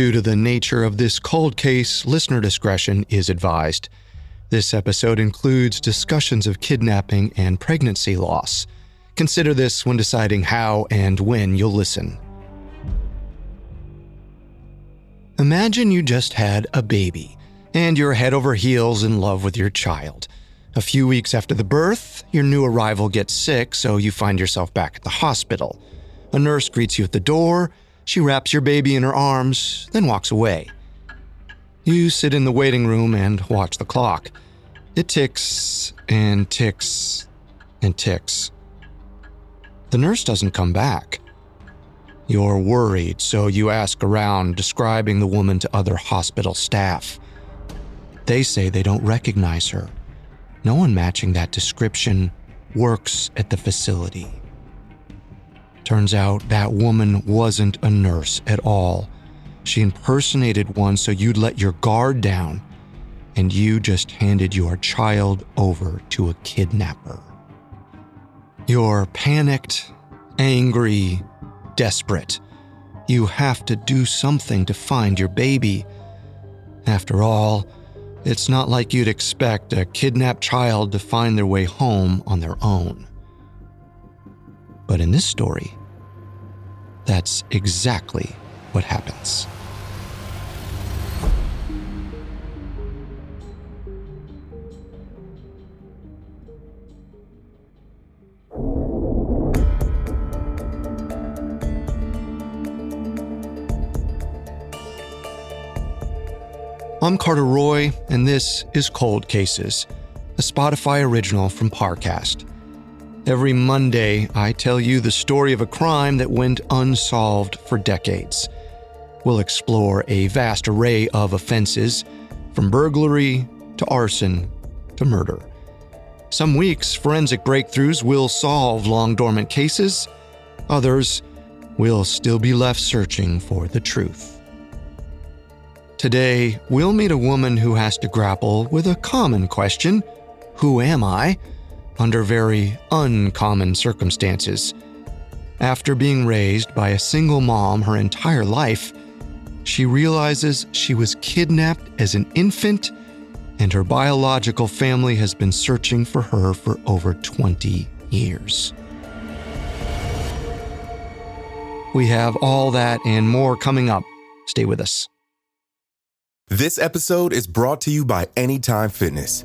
Due to the nature of this cold case, listener discretion is advised. This episode includes discussions of kidnapping and pregnancy loss. Consider this when deciding how and when you'll listen. Imagine you just had a baby and you're head over heels in love with your child. A few weeks after the birth, your new arrival gets sick, so you find yourself back at the hospital. A nurse greets you at the door she wraps your baby in her arms, then walks away. You sit in the waiting room and watch the clock. It ticks and ticks and ticks. The nurse doesn't come back. You're worried, so you ask around, describing the woman to other hospital staff. They say they don't recognize her. No one matching that description works at the facility. Turns out that woman wasn't a nurse at all. She impersonated one so you'd let your guard down, and you just handed your child over to a kidnapper. You're panicked, angry, desperate. You have to do something to find your baby. After all, it's not like you'd expect a kidnapped child to find their way home on their own. But in this story, that's exactly what happens. I'm Carter Roy, and this is Cold Cases, a Spotify original from Parcast. Every Monday, I tell you the story of a crime that went unsolved for decades. We'll explore a vast array of offenses, from burglary to arson to murder. Some weeks, forensic breakthroughs will solve long dormant cases, others will still be left searching for the truth. Today, we'll meet a woman who has to grapple with a common question Who am I? Under very uncommon circumstances. After being raised by a single mom her entire life, she realizes she was kidnapped as an infant and her biological family has been searching for her for over 20 years. We have all that and more coming up. Stay with us. This episode is brought to you by Anytime Fitness.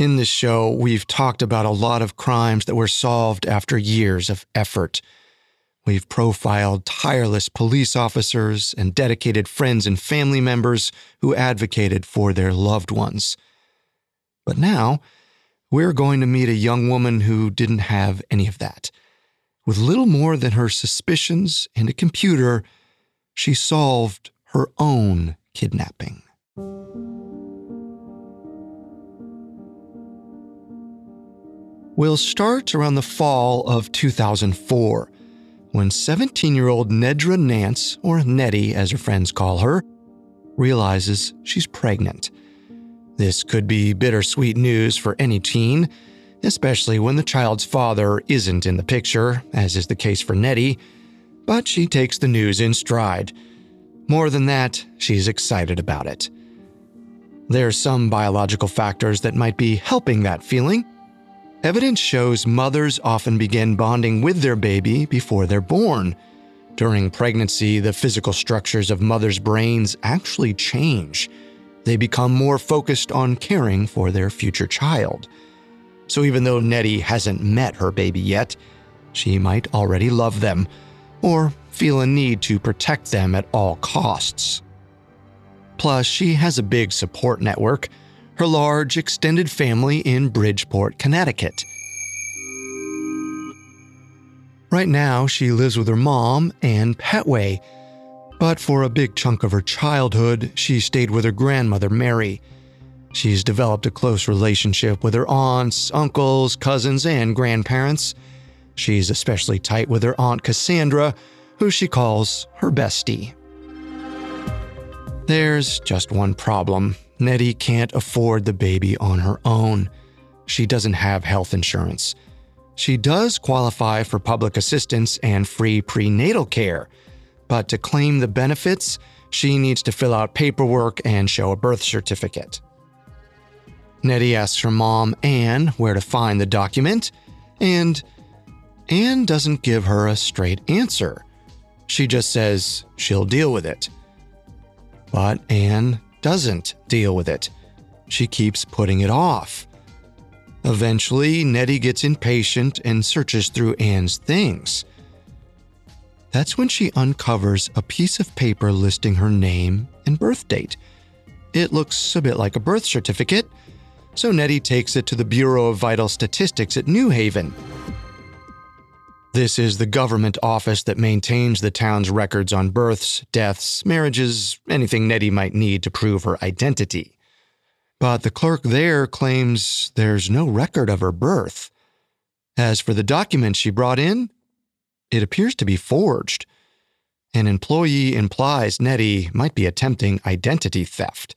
In this show, we've talked about a lot of crimes that were solved after years of effort. We've profiled tireless police officers and dedicated friends and family members who advocated for their loved ones. But now, we're going to meet a young woman who didn't have any of that. With little more than her suspicions and a computer, she solved her own kidnapping. We'll start around the fall of 2004, when 17 year old Nejdra Nance, or Netty as her friends call her, realizes she's pregnant. This could be bittersweet news for any teen, especially when the child's father isn't in the picture, as is the case for Netty, but she takes the news in stride. More than that, she's excited about it. There are some biological factors that might be helping that feeling. Evidence shows mothers often begin bonding with their baby before they're born. During pregnancy, the physical structures of mothers' brains actually change. They become more focused on caring for their future child. So even though Netty hasn't met her baby yet, she might already love them or feel a need to protect them at all costs. Plus, she has a big support network her large extended family in Bridgeport, Connecticut. Right now, she lives with her mom Anne Pettway, but for a big chunk of her childhood, she stayed with her grandmother, Mary. She's developed a close relationship with her aunts, uncles, cousins, and grandparents. She's especially tight with her aunt Cassandra, who she calls her bestie. There's just one problem. Netty can't afford the baby on her own. She doesn't have health insurance. She does qualify for public assistance and free prenatal care, but to claim the benefits, she needs to fill out paperwork and show a birth certificate. Netty asks her mom, Anne, where to find the document, and Anne doesn't give her a straight answer. She just says she'll deal with it. But Anne doesn't deal with it. She keeps putting it off. Eventually, Netty gets impatient and searches through Anne's things. That's when she uncovers a piece of paper listing her name and birth date. It looks a bit like a birth certificate, so Netty takes it to the Bureau of Vital Statistics at New Haven. This is the government office that maintains the town's records on births, deaths, marriages, anything Netty might need to prove her identity. But the clerk there claims there's no record of her birth. As for the document she brought in, it appears to be forged. An employee implies Netty might be attempting identity theft.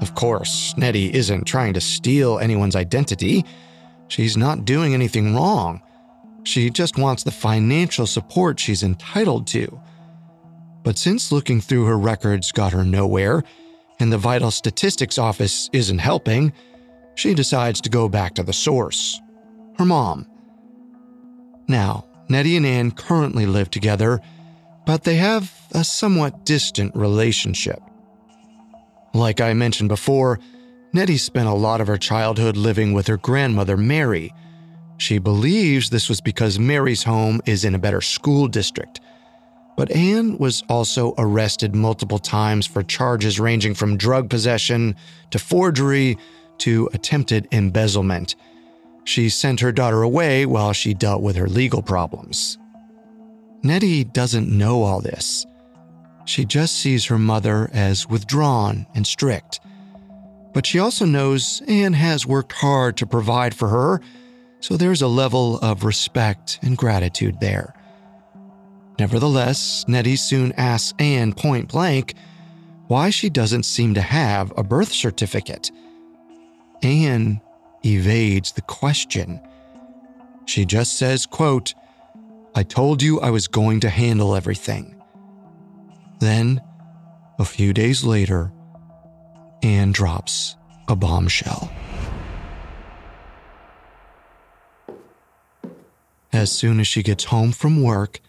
Of course, Netty isn't trying to steal anyone's identity. She's not doing anything wrong. She just wants the financial support she's entitled to. But since looking through her records got her nowhere, and the Vital Statistics Office isn't helping, she decides to go back to the source her mom. Now, Netty and Anne currently live together, but they have a somewhat distant relationship. Like I mentioned before, Netty spent a lot of her childhood living with her grandmother, Mary. She believes this was because Mary's home is in a better school district. But Anne was also arrested multiple times for charges ranging from drug possession to forgery to attempted embezzlement. She sent her daughter away while she dealt with her legal problems. Netty doesn't know all this. She just sees her mother as withdrawn and strict but she also knows Anne has worked hard to provide for her, so there's a level of respect and gratitude there. Nevertheless, Netty soon asks Anne point blank why she doesn't seem to have a birth certificate. Anne evades the question. She just says, quote, I told you I was going to handle everything. Then, a few days later, Anne drops a bombshell. As soon as she gets home from work,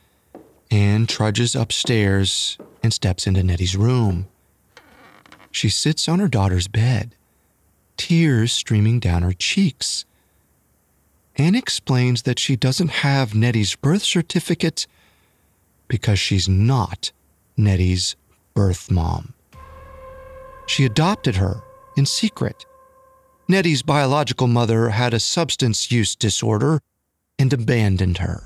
Anne trudges upstairs and steps into Netty's room. She sits on her daughter's bed, tears streaming down her cheeks. Anne explains that she doesn't have Netty's birth certificate because she's not Netty's birth mom. She adopted her in secret. Netty's biological mother had a substance use disorder and abandoned her.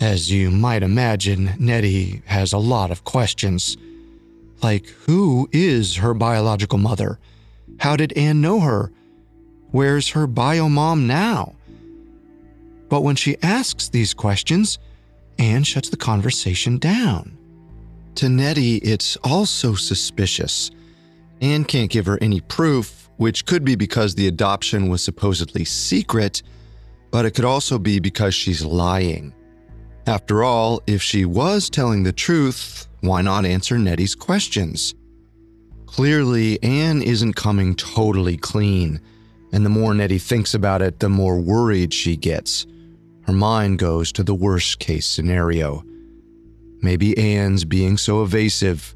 As you might imagine, Netty has a lot of questions. Like, who is her biological mother? How did Anne know her? Where's her bio mom now? But when she asks these questions, Anne shuts the conversation down. To Netty, it's also suspicious. Anne can't give her any proof, which could be because the adoption was supposedly secret, but it could also be because she's lying. After all, if she was telling the truth, why not answer Netty's questions? Clearly, Anne isn't coming totally clean, and the more Netty thinks about it, the more worried she gets. Her mind goes to the worst case scenario. Maybe Anne's being so evasive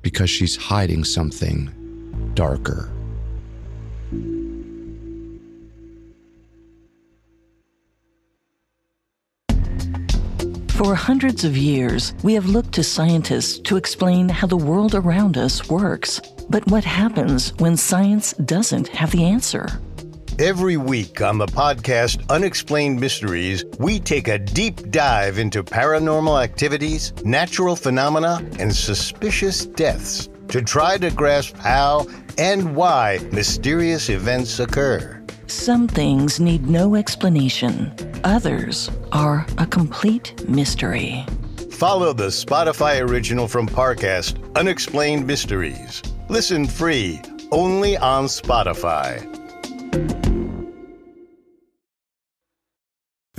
because she's hiding something darker. For hundreds of years, we have looked to scientists to explain how the world around us works. But what happens when science doesn't have the answer? Every week on the podcast Unexplained Mysteries, we take a deep dive into paranormal activities, natural phenomena, and suspicious deaths to try to grasp how and why mysterious events occur. Some things need no explanation, others are a complete mystery. Follow the Spotify original from Parcast, Unexplained Mysteries. Listen free, only on Spotify.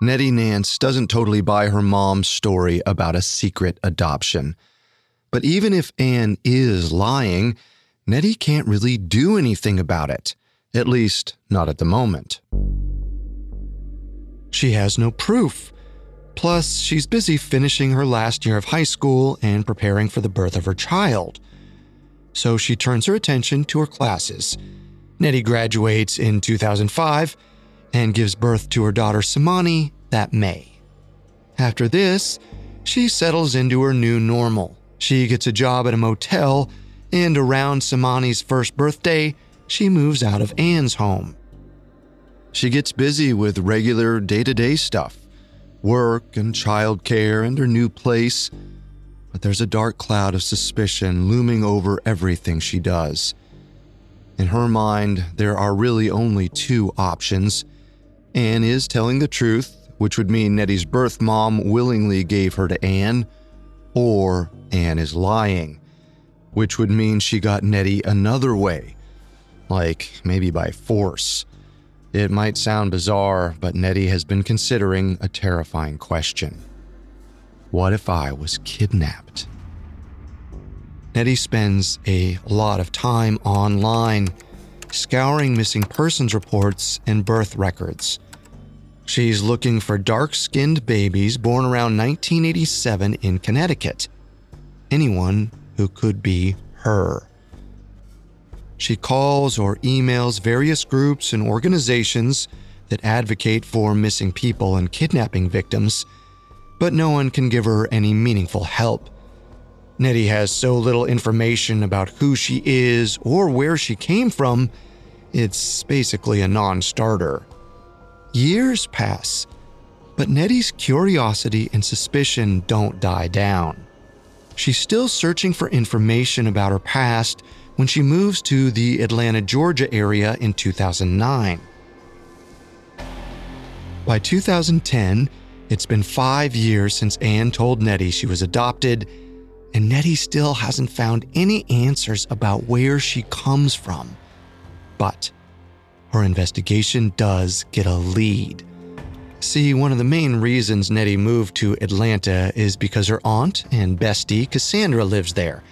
Netty Nance doesn't totally buy her mom's story about a secret adoption. But even if Anne is lying, Netty can't really do anything about it, at least not at the moment. She has no proof. Plus, she's busy finishing her last year of high school and preparing for the birth of her child. So she turns her attention to her classes. Netty graduates in 2005 and gives birth to her daughter Samani that May. After this, she settles into her new normal. She gets a job at a motel, and around Samani's first birthday, she moves out of Anne's home. She gets busy with regular day to day stuff work and childcare and her new place. But there's a dark cloud of suspicion looming over everything she does. In her mind, there are really only two options. Anne is telling the truth, which would mean Netty's birth mom willingly gave her to Anne, or Anne is lying, which would mean she got Netty another way, like maybe by force. It might sound bizarre, but Netty has been considering a terrifying question What if I was kidnapped? Netty spends a lot of time online scouring missing persons reports and birth records. She's looking for dark skinned babies born around 1987 in Connecticut. Anyone who could be her. She calls or emails various groups and organizations that advocate for missing people and kidnapping victims, but no one can give her any meaningful help. Netty has so little information about who she is or where she came from, it's basically a non starter. Years pass, but Netty's curiosity and suspicion don't die down. She's still searching for information about her past when she moves to the Atlanta, Georgia area in 2009. By 2010, it's been five years since Anne told Netty she was adopted, and Netty still hasn't found any answers about where she comes from. But her investigation does get a lead. See, one of the main reasons Netty moved to Atlanta is because her aunt and bestie Cassandra lives there.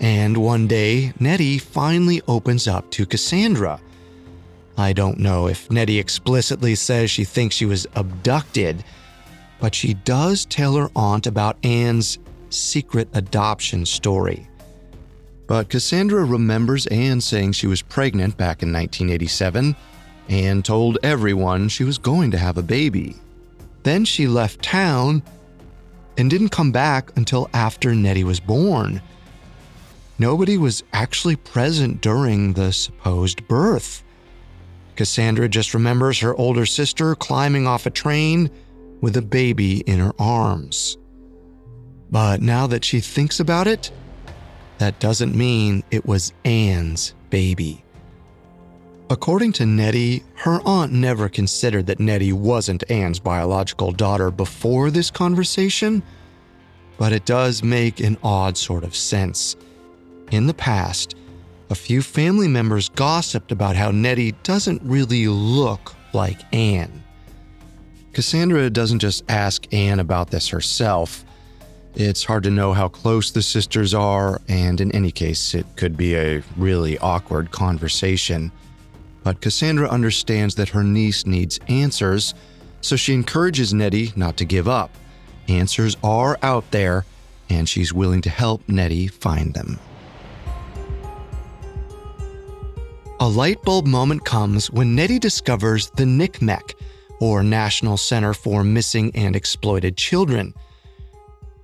And one day, Netty finally opens up to Cassandra. I don't know if Netty explicitly says she thinks she was abducted, but she does tell her aunt about Anne's secret adoption story. But Cassandra remembers Anne saying she was pregnant back in 1987 and told everyone she was going to have a baby. Then she left town and didn't come back until after Netty was born. Nobody was actually present during the supposed birth. Cassandra just remembers her older sister climbing off a train with a baby in her arms. But now that she thinks about it, that doesn't mean it was Anne's baby. According to Netty, her aunt never considered that Netty wasn't Anne's biological daughter before this conversation, but it does make an odd sort of sense. In the past, a few family members gossiped about how Netty doesn't really look like Anne. Cassandra doesn't just ask Anne about this herself. It's hard to know how close the sisters are, and in any case, it could be a really awkward conversation. But Cassandra understands that her niece needs answers, so she encourages Netty not to give up. Answers are out there, and she's willing to help Netty find them. A light bulb moment comes when Netty discovers the NCMEC, or National Center for Missing and Exploited Children.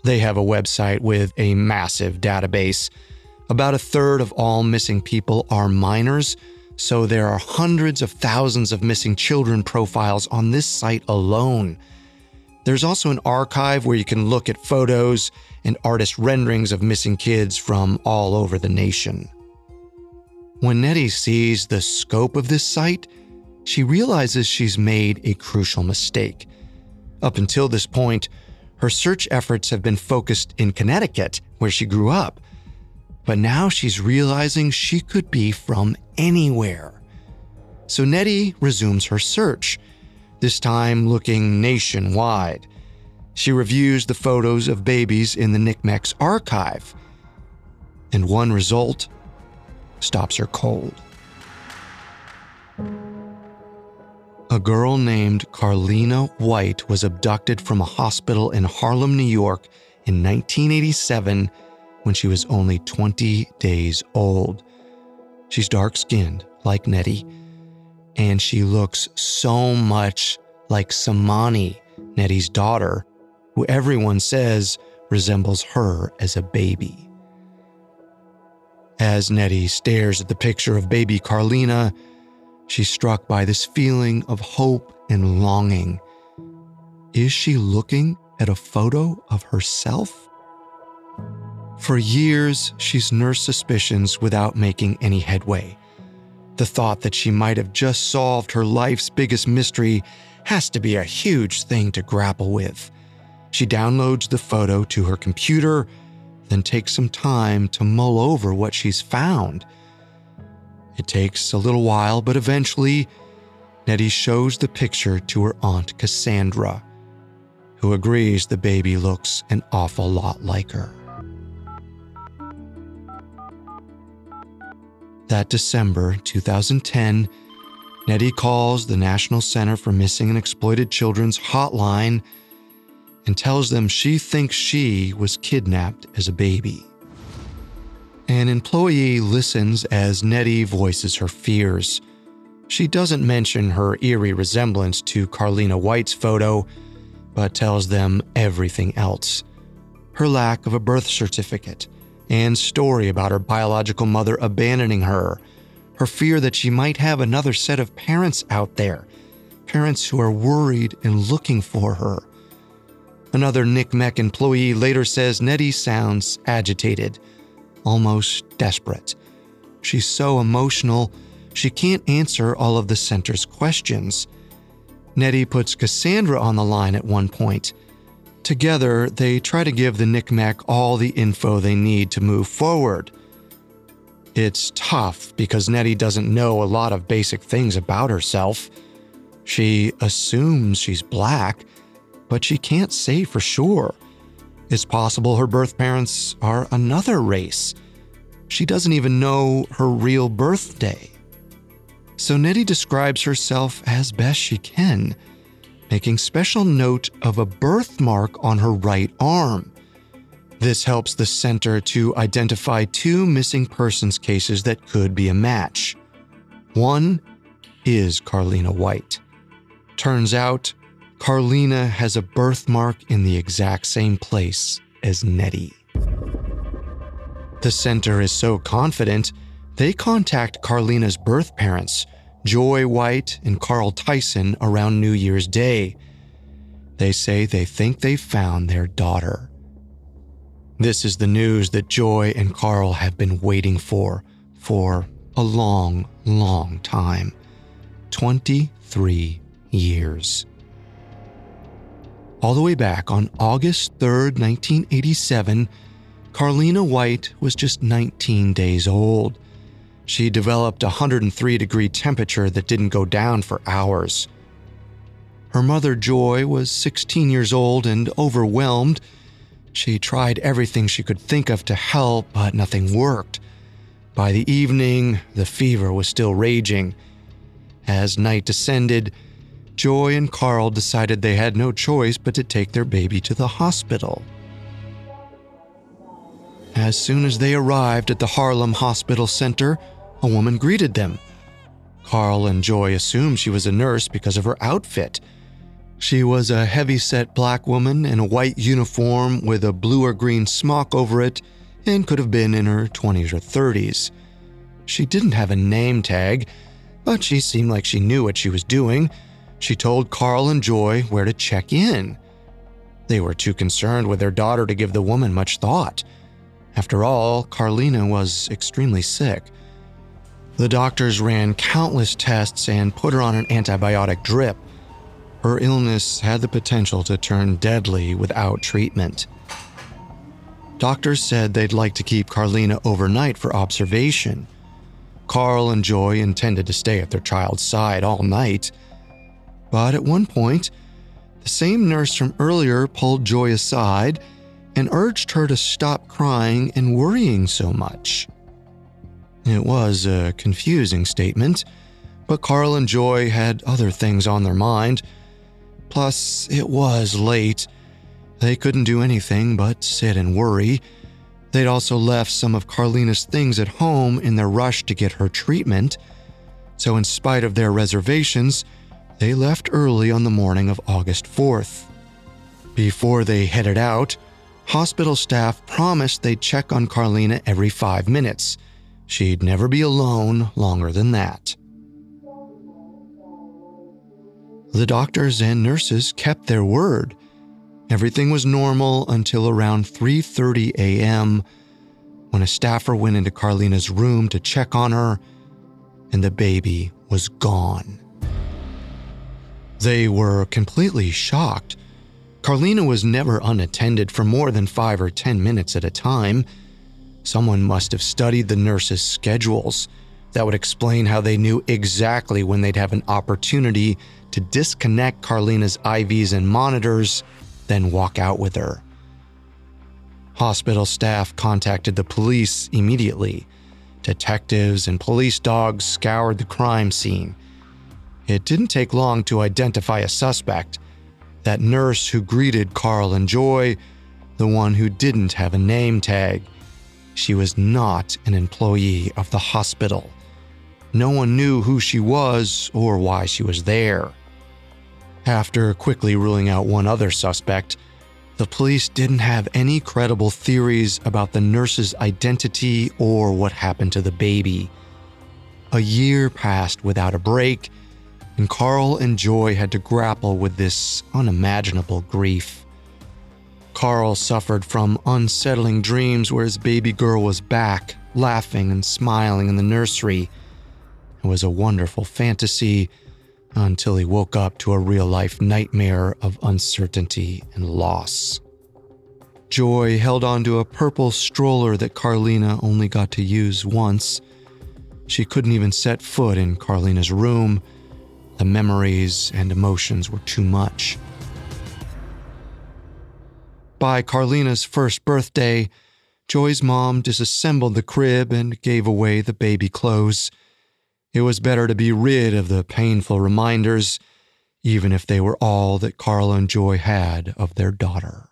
They have a website with a massive database. About a third of all missing people are minors, so there are hundreds of thousands of missing children profiles on this site alone. There's also an archive where you can look at photos and artist renderings of missing kids from all over the nation. When Netty sees the scope of this site, she realizes she's made a crucial mistake. Up until this point, her search efforts have been focused in Connecticut, where she grew up. But now she's realizing she could be from anywhere. So Netty resumes her search, this time looking nationwide. She reviews the photos of babies in the NCMEC's archive. And one result stops her cold. A girl named Carlina White was abducted from a hospital in Harlem, New York in 1987 when she was only 20 days old. She's dark skinned, like Netty, and she looks so much like Samani, Netty's daughter, who everyone says resembles her as a baby. As Netty stares at the picture of baby Carlina, she's struck by this feeling of hope and longing. Is she looking at a photo of herself? For years, she's nursed suspicions without making any headway. The thought that she might have just solved her life's biggest mystery has to be a huge thing to grapple with. She downloads the photo to her computer then takes some time to mull over what she's found. It takes a little while, but eventually, Netty shows the picture to her aunt Cassandra, who agrees the baby looks an awful lot like her. That December 2010, Netty calls the National Center for Missing and Exploited Children's hotline and tells them she thinks she was kidnapped as a baby. An employee listens as Netty voices her fears. She doesn't mention her eerie resemblance to Carlina White's photo, but tells them everything else. Her lack of a birth certificate, Anne's story about her biological mother abandoning her, her fear that she might have another set of parents out there, parents who are worried and looking for her. Another NCMEC employee later says Netty sounds agitated, almost desperate. She's so emotional, she can't answer all of the center's questions. Netty puts Cassandra on the line at one point. Together, they try to give the NCMEC all the info they need to move forward. It's tough because Netty doesn't know a lot of basic things about herself. She assumes she's black but she can't say for sure. It's possible her birth parents are another race. She doesn't even know her real birthday. So Netty describes herself as best she can, making special note of a birthmark on her right arm. This helps the center to identify two missing persons cases that could be a match. One is Carlina White. Turns out, Carlina has a birthmark in the exact same place as Netty. The center is so confident, they contact Carlina's birth parents, Joy White and Carl Tyson, around New Year's Day. They say they think they've found their daughter. This is the news that Joy and Carl have been waiting for for a long, long time 23 years. All the way back on August 3rd, 1987, Carlina White was just 19 days old. She developed a 103 degree temperature that didn't go down for hours. Her mother, Joy, was 16 years old and overwhelmed. She tried everything she could think of to help, but nothing worked. By the evening, the fever was still raging. As night descended, Joy and Carl decided they had no choice but to take their baby to the hospital. As soon as they arrived at the Harlem Hospital Center, a woman greeted them. Carl and Joy assumed she was a nurse because of her outfit. She was a heavy set black woman in a white uniform with a blue or green smock over it and could have been in her 20s or 30s. She didn't have a name tag, but she seemed like she knew what she was doing. She told Carl and Joy where to check in. They were too concerned with their daughter to give the woman much thought. After all, Carlina was extremely sick. The doctors ran countless tests and put her on an antibiotic drip. Her illness had the potential to turn deadly without treatment. Doctors said they'd like to keep Carlina overnight for observation. Carl and Joy intended to stay at their child's side all night. But at one point, the same nurse from earlier pulled Joy aside and urged her to stop crying and worrying so much. It was a confusing statement, but Carl and Joy had other things on their mind. Plus, it was late. They couldn't do anything but sit and worry. They'd also left some of Carlina's things at home in their rush to get her treatment. So, in spite of their reservations, they left early on the morning of August 4th. Before they headed out, hospital staff promised they'd check on Carlina every five minutes. She'd never be alone longer than that. The doctors and nurses kept their word. Everything was normal until around 3:30 a.m. when a staffer went into Carlina's room to check on her and the baby was gone. They were completely shocked. Carlina was never unattended for more than 5 or 10 minutes at a time. Someone must have studied the nurses' schedules. That would explain how they knew exactly when they'd have an opportunity to disconnect Carlina's IVs and monitors, then walk out with her. Hospital staff contacted the police immediately. Detectives and police dogs scoured the crime scene. It didn't take long to identify a suspect that nurse who greeted Carl and Joy, the one who didn't have a name tag. She was not an employee of the hospital. No one knew who she was or why she was there. After quickly ruling out one other suspect, the police didn't have any credible theories about the nurse's identity or what happened to the baby. A year passed without a break, and Carl and Joy had to grapple with this unimaginable grief. Carl suffered from unsettling dreams where his baby girl was back, laughing and smiling in the nursery. It was a wonderful fantasy until he woke up to a real life nightmare of uncertainty and loss. Joy held onto a purple stroller that Carlina only got to use once. She couldn't even set foot in Carlina's room. The memories and emotions were too much. By Carlina's first birthday, Joy's mom disassembled the crib and gave away the baby clothes. It was better to be rid of the painful reminders, even if they were all that Carl and Joy had of their daughter.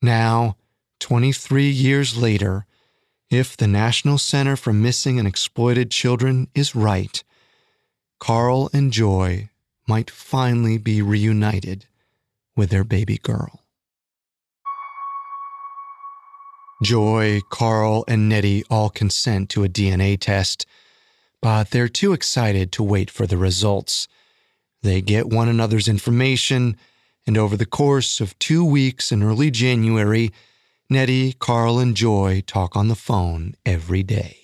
Now, 23 years later, if the National Center for Missing and Exploited Children is right, Carl and Joy might finally be reunited with their baby girl. Joy, Carl, and Netty all consent to a DNA test, but they're too excited to wait for the results. They get one another's information, and over the course of two weeks in early January, Netty, Carl, and Joy talk on the phone every day.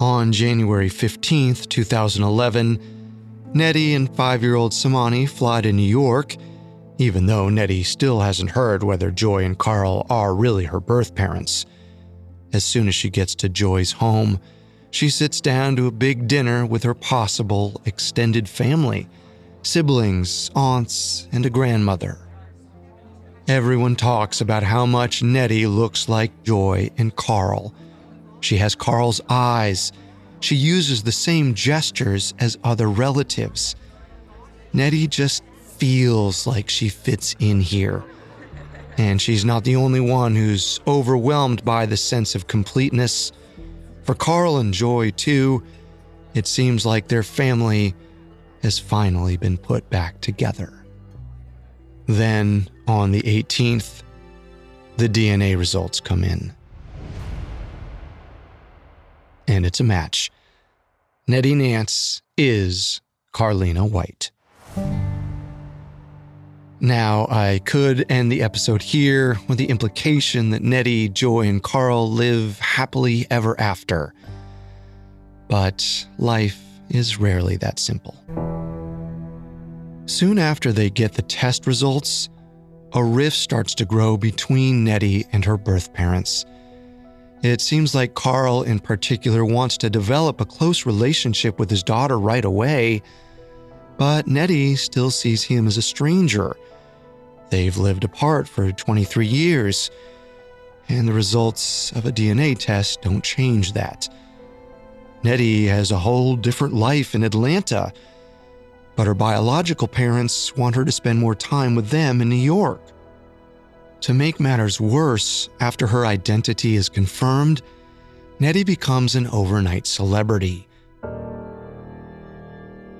On January 15th, 2011, Netty and five year old Samani fly to New York, even though Netty still hasn't heard whether Joy and Carl are really her birth parents. As soon as she gets to Joy's home, she sits down to a big dinner with her possible extended family siblings, aunts, and a grandmother. Everyone talks about how much Netty looks like Joy and Carl. She has Carl's eyes. She uses the same gestures as other relatives. Netty just feels like she fits in here. And she's not the only one who's overwhelmed by the sense of completeness for Carl and Joy, too, it seems like their family has finally been put back together. Then, on the 18th, the DNA results come in. And it's a match. Netty Nance is Carlina White. Now, I could end the episode here with the implication that Netty, Joy, and Carl live happily ever after. But life is rarely that simple. Soon after they get the test results, a rift starts to grow between Netty and her birth parents. It seems like Carl, in particular, wants to develop a close relationship with his daughter right away, but Netty still sees him as a stranger They've lived apart for 23 years, and the results of a DNA test don't change that. Netty has a whole different life in Atlanta, but her biological parents want her to spend more time with them in New York. To make matters worse, after her identity is confirmed, Netty becomes an overnight celebrity.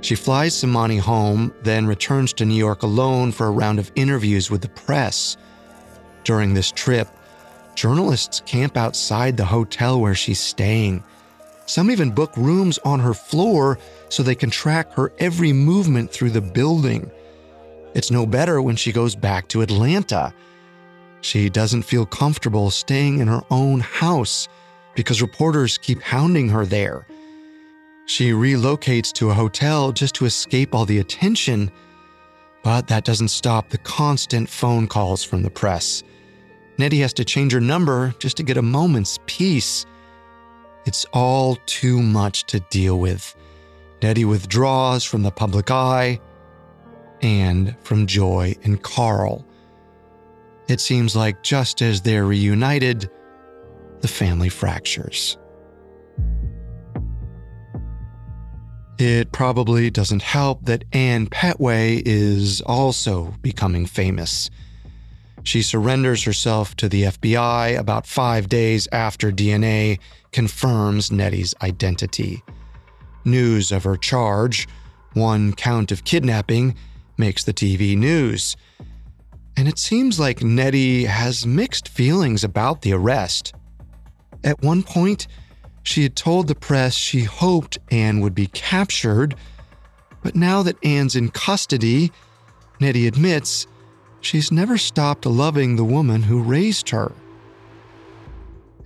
She flies Samani home, then returns to New York alone for a round of interviews with the press. During this trip, journalists camp outside the hotel where she's staying. Some even book rooms on her floor so they can track her every movement through the building. It's no better when she goes back to Atlanta. She doesn't feel comfortable staying in her own house because reporters keep hounding her there. She relocates to a hotel just to escape all the attention, but that doesn't stop the constant phone calls from the press. Netty has to change her number just to get a moment's peace. It's all too much to deal with. Netty withdraws from the public eye and from Joy and Carl. It seems like just as they're reunited, the family fractures. It probably doesn't help that Anne Pettway is also becoming famous. She surrenders herself to the FBI about five days after DNA confirms Netty's identity. News of her charge, one count of kidnapping, makes the TV news. And it seems like Netty has mixed feelings about the arrest. At one point, she had told the press she hoped Anne would be captured, but now that Anne's in custody, Netty admits she's never stopped loving the woman who raised her.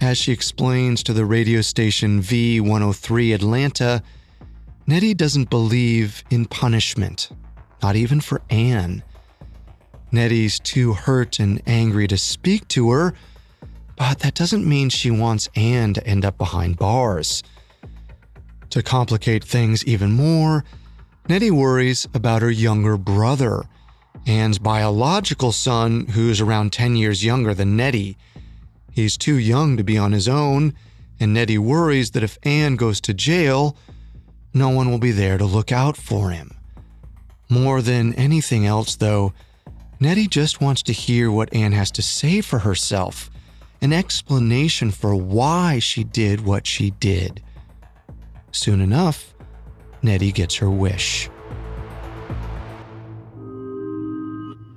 As she explains to the radio station V103 Atlanta, Netty doesn't believe in punishment, not even for Ann. Netty's too hurt and angry to speak to her but that doesn't mean she wants Anne to end up behind bars. To complicate things even more, Netty worries about her younger brother, Anne's biological son, who's around 10 years younger than Netty. He's too young to be on his own, and Netty worries that if Anne goes to jail, no one will be there to look out for him. More than anything else, though, Netty just wants to hear what Anne has to say for herself, an explanation for why she did what she did. Soon enough, Netty gets her wish.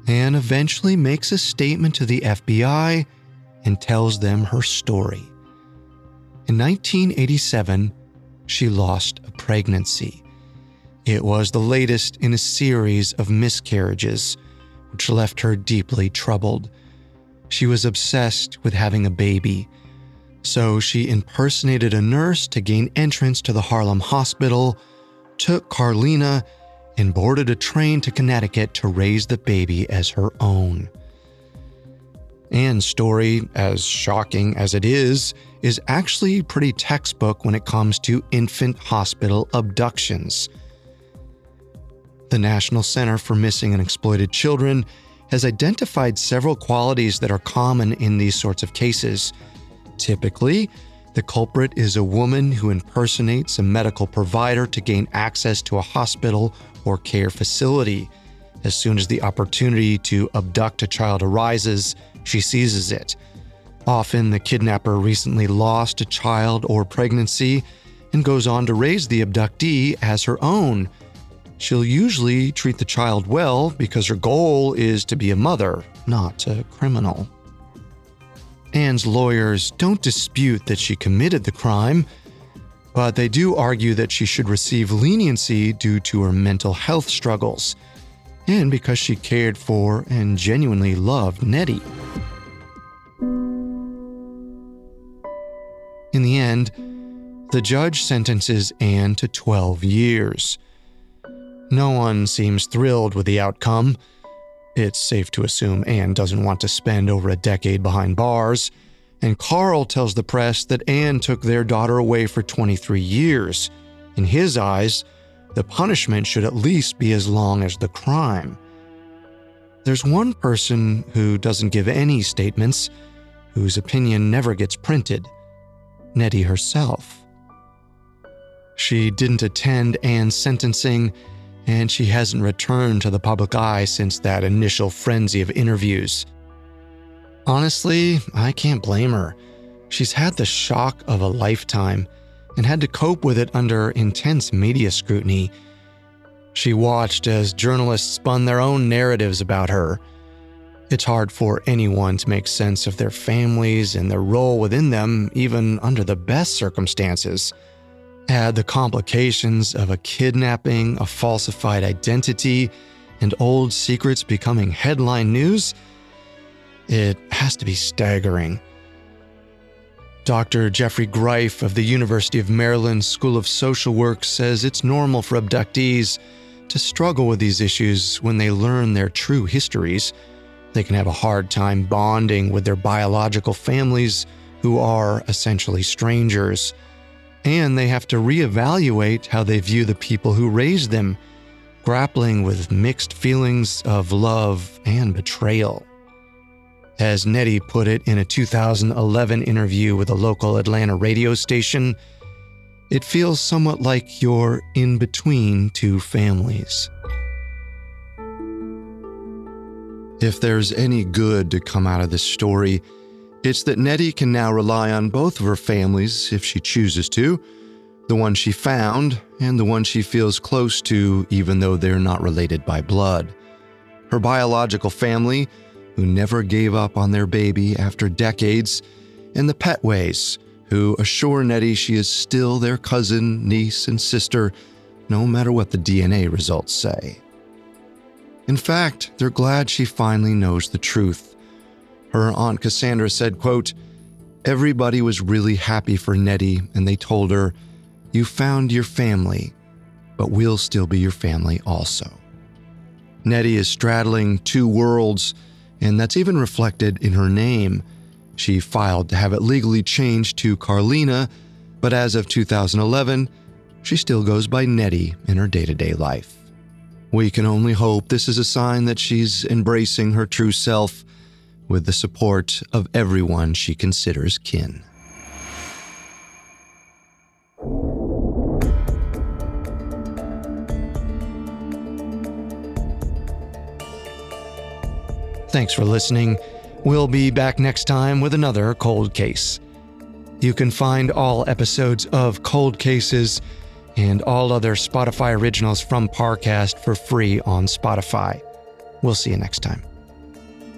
Anne eventually makes a statement to the FBI and tells them her story. In 1987, she lost a pregnancy. It was the latest in a series of miscarriages which left her deeply troubled. She was obsessed with having a baby, so she impersonated a nurse to gain entrance to the Harlem hospital, took Carlina, and boarded a train to Connecticut to raise the baby as her own. Anne's story, as shocking as it is, is actually pretty textbook when it comes to infant hospital abductions. The National Center for Missing and Exploited Children has identified several qualities that are common in these sorts of cases. Typically, the culprit is a woman who impersonates a medical provider to gain access to a hospital or care facility. As soon as the opportunity to abduct a child arises, she seizes it. Often, the kidnapper recently lost a child or pregnancy and goes on to raise the abductee as her own. She'll usually treat the child well because her goal is to be a mother, not a criminal. Anne's lawyers don't dispute that she committed the crime, but they do argue that she should receive leniency due to her mental health struggles and because she cared for and genuinely loved Netty. In the end, the judge sentences Anne to 12 years. No one seems thrilled with the outcome. It's safe to assume Anne doesn't want to spend over a decade behind bars, and Carl tells the press that Anne took their daughter away for 23 years. In his eyes, the punishment should at least be as long as the crime. There's one person who doesn't give any statements, whose opinion never gets printed Netty herself. She didn't attend Anne's sentencing, and she hasn't returned to the public eye since that initial frenzy of interviews. Honestly, I can't blame her. She's had the shock of a lifetime and had to cope with it under intense media scrutiny. She watched as journalists spun their own narratives about her. It's hard for anyone to make sense of their families and their role within them, even under the best circumstances. Add the complications of a kidnapping, a falsified identity, and old secrets becoming headline news. It has to be staggering. Dr. Geoffrey Greif of the University of Maryland School of Social Work says it's normal for abductees to struggle with these issues when they learn their true histories. They can have a hard time bonding with their biological families, who are essentially strangers. And they have to reevaluate how they view the people who raised them, grappling with mixed feelings of love and betrayal. As Netty put it in a 2011 interview with a local Atlanta radio station, it feels somewhat like you're in between two families. If there's any good to come out of this story, it's that Netty can now rely on both of her families if she chooses to the one she found and the one she feels close to, even though they're not related by blood. Her biological family, who never gave up on their baby after decades, and the Pettways, who assure Netty she is still their cousin, niece, and sister, no matter what the DNA results say. In fact, they're glad she finally knows the truth. Her aunt Cassandra said, quote, Everybody was really happy for Netty, and they told her, You found your family, but we'll still be your family also. Netty is straddling two worlds, and that's even reflected in her name. She filed to have it legally changed to Carlina, but as of 2011, she still goes by Netty in her day to day life. We can only hope this is a sign that she's embracing her true self with the support of everyone she considers kin. Thanks for listening. We'll be back next time with another cold case. You can find all episodes of Cold Cases and all other Spotify originals from Parcast for free on Spotify. We'll see you next time.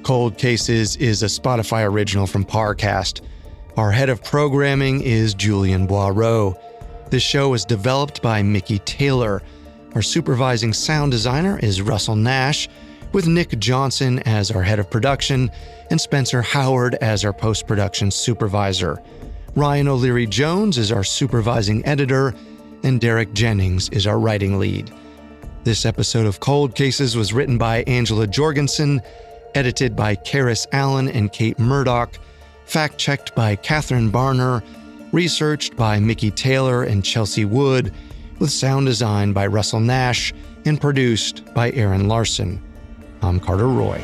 Cold Cases is a Spotify original from Parcast. Our head of programming is Julian Boireau. This show was developed by Mickey Taylor. Our supervising sound designer is Russell Nash, with Nick Johnson as our head of production and Spencer Howard as our post production supervisor. Ryan O'Leary Jones is our supervising editor, and Derek Jennings is our writing lead. This episode of Cold Cases was written by Angela Jorgensen, edited by Karis Allen and Kate Murdoch, fact checked by Catherine Barner, researched by Mickey Taylor and Chelsea Wood, with sound design by Russell Nash, and produced by Aaron Larson. I'm Carter Roy.